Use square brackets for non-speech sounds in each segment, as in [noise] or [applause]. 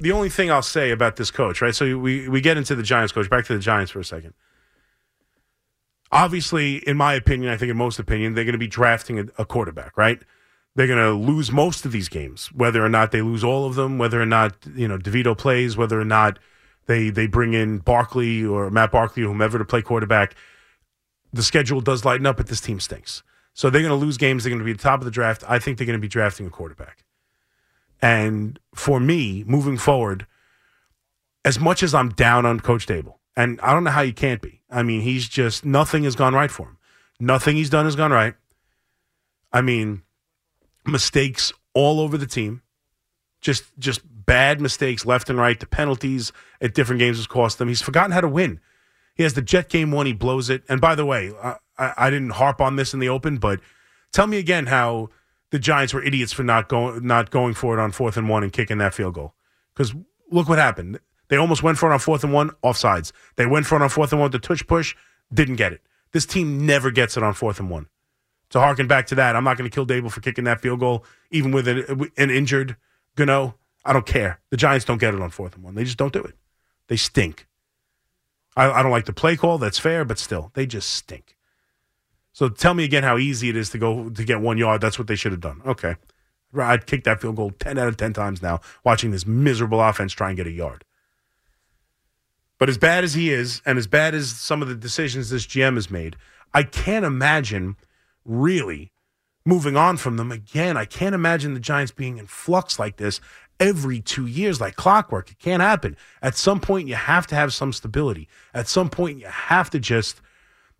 the only thing I'll say about this coach, right? So we we get into the Giants coach. Back to the Giants for a second. Obviously, in my opinion, I think in most opinion, they're going to be drafting a, a quarterback, right? They're going to lose most of these games, whether or not they lose all of them, whether or not you know DeVito plays, whether or not they they bring in Barkley or Matt Barkley or whomever to play quarterback. The schedule does lighten up, but this team stinks. So they're going to lose games. They're going to be at the top of the draft. I think they're going to be drafting a quarterback. And for me, moving forward, as much as I'm down on Coach Daboll, and I don't know how you can't be. I mean, he's just nothing has gone right for him. Nothing he's done has gone right. I mean, mistakes all over the team. Just just bad mistakes left and right. The penalties at different games has cost them. He's forgotten how to win. He has the Jet game one, he blows it. And by the way, I, I didn't harp on this in the open, but tell me again how the Giants were idiots for not going not going for it on fourth and one and kicking that field goal. Because look what happened. They almost went for it on fourth and one, offsides. They went for it on fourth and one, the tush push, didn't get it. This team never gets it on fourth and one. To harken back to that, I'm not going to kill Daboll for kicking that field goal, even with an, an injured Gano. I don't care. The Giants don't get it on fourth and one. They just don't do it. They stink. I, I don't like the play call. That's fair, but still, they just stink. So tell me again how easy it is to go to get one yard. That's what they should have done. Okay. I'd kick that field goal 10 out of 10 times now, watching this miserable offense try and get a yard. But as bad as he is, and as bad as some of the decisions this GM has made, I can't imagine really moving on from them again. I can't imagine the Giants being in flux like this every two years, like clockwork. It can't happen. At some point, you have to have some stability. At some point, you have to just,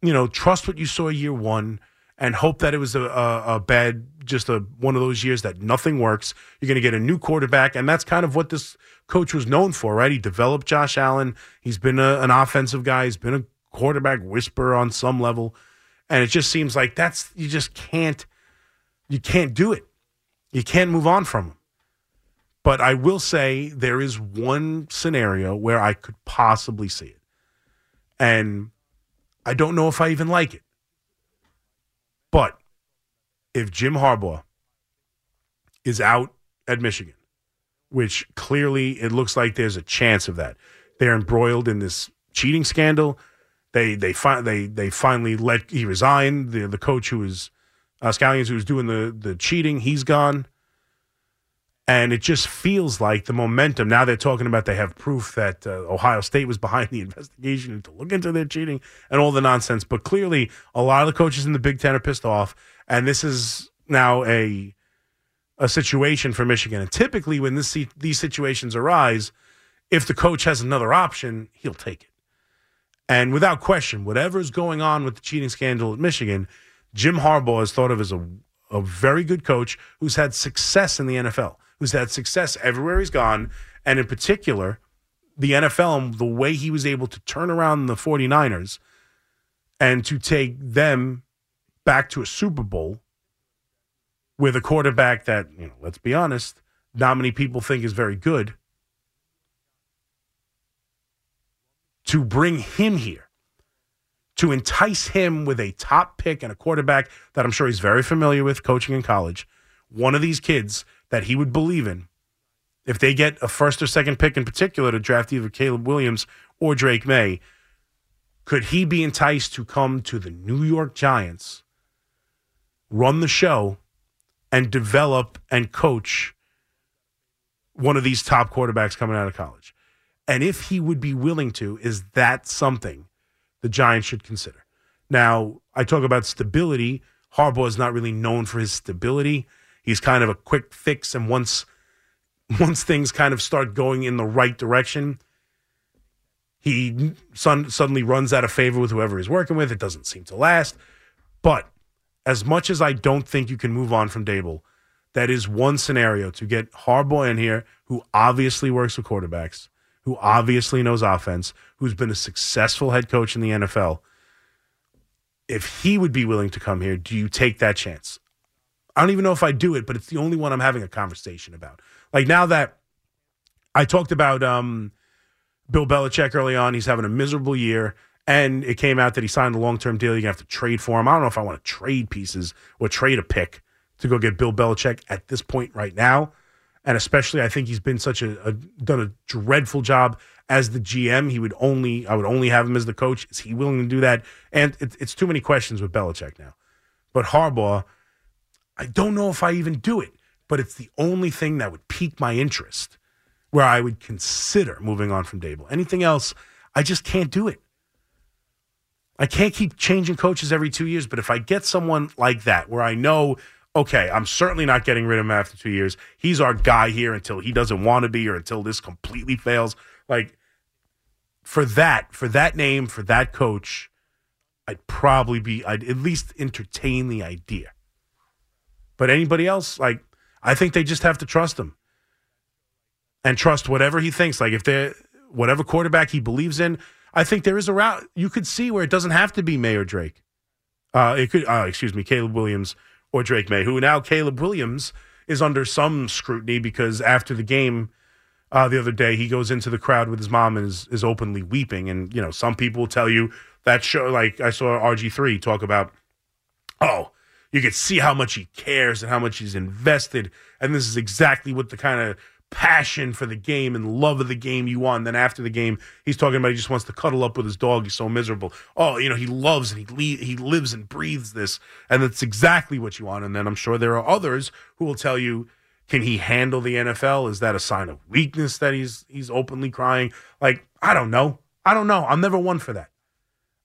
you know, trust what you saw year one and hope that it was a, a, a bad, just a one of those years that nothing works. You're going to get a new quarterback, and that's kind of what this coach was known for, right? He developed Josh Allen. He's been a, an offensive guy. He's been a quarterback whisperer on some level, and it just seems like that's you just can't you can't do it. You can't move on from him. But I will say there is one scenario where I could possibly see it, and I don't know if I even like it. But if Jim Harbaugh is out at Michigan, which clearly it looks like there's a chance of that, they're embroiled in this cheating scandal. They they fi- they they finally let he resign. The the coach who was uh, Stalions who was doing the the cheating, he's gone. And it just feels like the momentum. Now they're talking about they have proof that uh, Ohio State was behind the [laughs] investigation to look into their cheating and all the nonsense. But clearly, a lot of the coaches in the Big Ten are pissed off. And this is now a a situation for Michigan. And typically, when this these situations arise, if the coach has another option, he'll take it. And without question, whatever's going on with the cheating scandal at Michigan, Jim Harbaugh is thought of as a, a very good coach who's had success in the NFL who's had success everywhere he's gone. And in particular, the NFL the way he was able to turn around the 49ers and to take them back to a Super Bowl with a quarterback that, you know, let's be honest, not many people think is very good. To bring him here, to entice him with a top pick and a quarterback that I'm sure he's very familiar with coaching in college, one of these kids that he would believe in if they get a first or second pick in particular to draft either Caleb Williams or Drake Maye, could he be enticed to come to the New York Giants, run the show, and develop and coach one of these top quarterbacks coming out of college? And if he would be willing to, is that something the Giants should consider? Now, I talk about stability. Harbaugh is not really known for his stability. He's kind of a quick fix, and once once things kind of start going in the right direction, he son, suddenly runs out of favor with whoever he's working with. It doesn't seem to last. But as much as I don't think you can move on from Daboll, that is one scenario to get Harbaugh in here, who obviously works with quarterbacks, who obviously knows offense, who's been a successful head coach in the NFL. If he would be willing to come here, do you take that chance? I don't even know if I do it, but it's the only one I'm having a conversation about. Like now that I talked about um, Bill Belichick early on, he's having a miserable year. And it came out that he signed a long term deal. You're going to have to trade for him. I don't know if I want to trade pieces or trade a pick to go get Bill Belichick at this point right now. and especially I think he's been such a, a done a dreadful job as the GM. He would only I would only have him as the coach. Is he willing to do that? And it, it's too many questions with Belichick now. But Harbaugh, I don't know if I even do it. But it's the only thing that would pique my interest, where I would consider moving on from Daboll. Anything else, I just can't do it. I can't keep changing coaches every two years. But if I get someone like that, where I know okay, I'm certainly not getting rid of him after two years. He's our guy here until he doesn't want to be or until this completely fails. Like for that, for that name, for that coach, I'd probably be, I'd at least entertain the idea. But anybody else, like, I think they just have to trust him and trust whatever he thinks. Like, if they're, whatever quarterback he believes in, I think there is a route you could see where it doesn't have to be Mayor Drake. Uh, it could, uh, excuse me, Caleb Williams or Drake Maye, who now Caleb Williams is under some scrutiny because after the game uh, the other day, he goes into the crowd with his mom and is, is openly weeping. And, you know, some people tell you that show, like I saw RG3 talk about, oh, you could see how much he cares and how much he's invested. And this is exactly what the kind of passion for the game and love of the game you want. And then after the game, he's talking about he just wants to cuddle up with his dog. He's so miserable. Oh, you know, he loves and he le- he lives and breathes this, and that's exactly what you want. And then I'm sure there are others who will tell you, can he handle the NFL? Is that a sign of weakness that he's he's openly crying? Like I don't know. I don't know. I'm never one for that.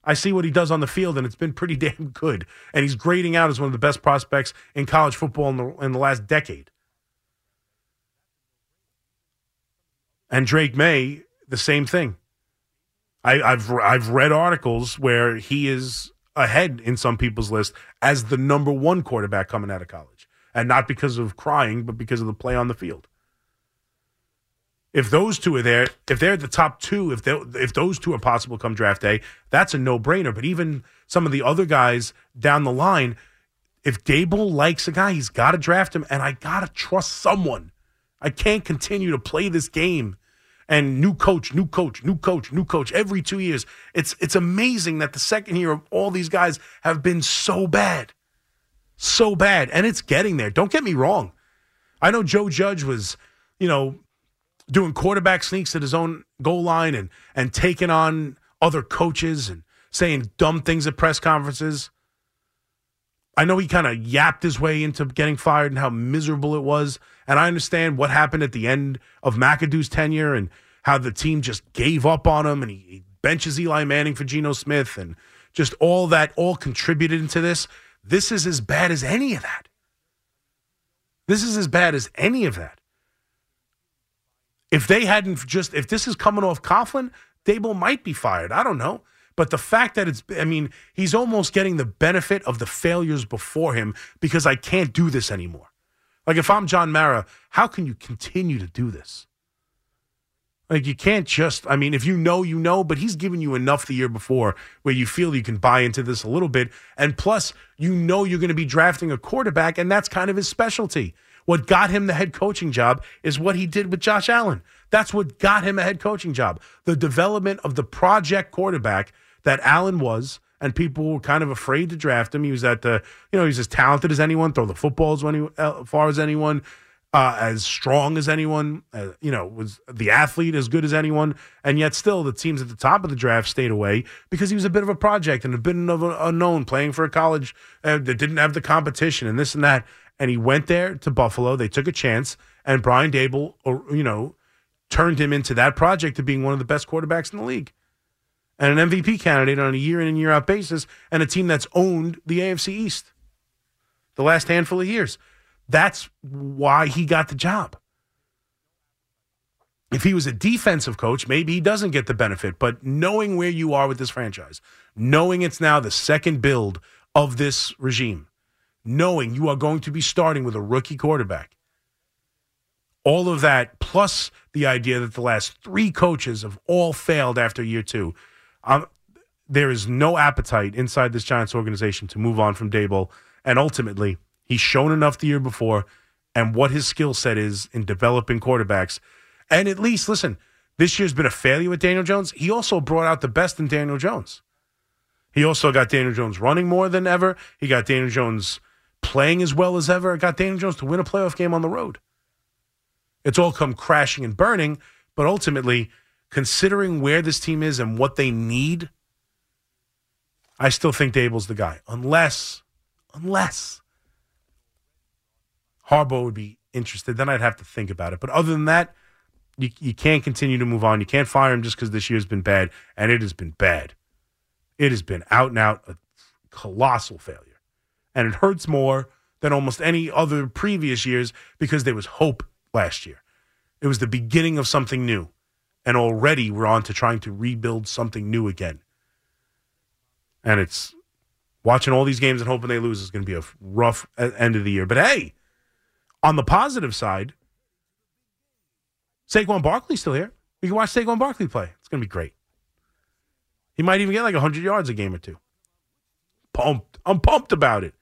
I see what he does on the field, and it's been pretty [laughs] damn good. And he's grading out as one of the best prospects in college football in the, in the last decade. And Drake Maye, the same thing. I, have I've read articles where he is ahead in some people's list as the number one quarterback coming out of college, and not because of crying, but because of the play on the field. If those two are there, if they're the top two, if if those two are possible come draft day, that's a no brainer. But even some of the other guys down the line, if Daboll likes a guy, he's got to draft him, and I got to trust someone. I can't continue to play this game and new coach, new coach, new coach, new coach every two years. It's it's amazing that the second year of all these guys have been so bad. So bad. And it's getting there. Don't get me wrong. I know Joe Judge was, you know, doing quarterback sneaks at his own goal line and and taking on other coaches and saying dumb things at press conferences. I know he kind of yapped his way into getting fired and how miserable it was. And I understand what happened at the end of McAdoo's tenure and how the team just gave up on him and he, he benches Eli Manning for Geno Smith and just all that all contributed into this. This is as bad as any of that. This is as bad as any of that. If they hadn't just, if this is coming off Coughlin, Daboll might be fired. I don't know. But the fact that it's, I mean, he's almost getting the benefit of the failures before him because I can't do this anymore. Like if I'm John Mara, how can you continue to do this? Like you can't just, I mean, if you know, you know, but he's given you enough the year before where you feel you can buy into this a little bit. And plus, you know you're going to be drafting a quarterback, and that's kind of his specialty. What got him the head coaching job is what he did with Josh Allen. That's what got him a head coaching job. The development of the project quarterback that Allen was, and people were kind of afraid to draft him. He was at the, you know, he's as talented as anyone, throw the football as any, uh, far as anyone, uh, as strong as anyone, uh, you know, was the athlete as good as anyone, and yet still the teams at the top of the draft stayed away because he was a bit of a project and a bit of an unknown playing for a college uh, that didn't have the competition and this and that. And he went there to Buffalo. They took a chance, and Brian Daboll, you know, turned him into that project to being one of the best quarterbacks in the league and an MVP candidate on a year in and year out basis, and a team that's owned the AFC East the last handful of years. That's why he got the job. If he was a defensive coach, maybe he doesn't get the benefit, but knowing where you are with this franchise, knowing it's now the second build of this regime, knowing you are going to be starting with a rookie quarterback, all of that, plus the idea that the last three coaches have all failed after year two, um, there is no appetite inside this Giants organization to move on from Daboll. And ultimately, he's shown enough the year before and what his skill set is in developing quarterbacks. And at least, listen, this year's been a failure with Daniel Jones. He also brought out the best in Daniel Jones. He also got Daniel Jones running more than ever. He got Daniel Jones playing as well as ever. I got Daniel Jones to win a playoff game on the road. It's all come crashing and burning. But ultimately, considering where this team is and what they need, I still think Daboll's the guy. Unless, unless Harbaugh would be interested, then I'd have to think about it. But other than that, you, you can't continue to move on. You can't fire him just because this year's been bad, and it has been bad. It has been out and out a colossal failure. And it hurts more than almost any other previous years because there was hope last year. It was the beginning of something new. And already we're on to trying to rebuild something new again. And it's watching all these games and hoping they lose is going to be a rough end of the year. But hey, on the positive side, Saquon Barkley's still here. You can watch Saquon Barkley play. It's going to be great. He might even get like 100 yards a game or two. Pumped. I'm pumped about it.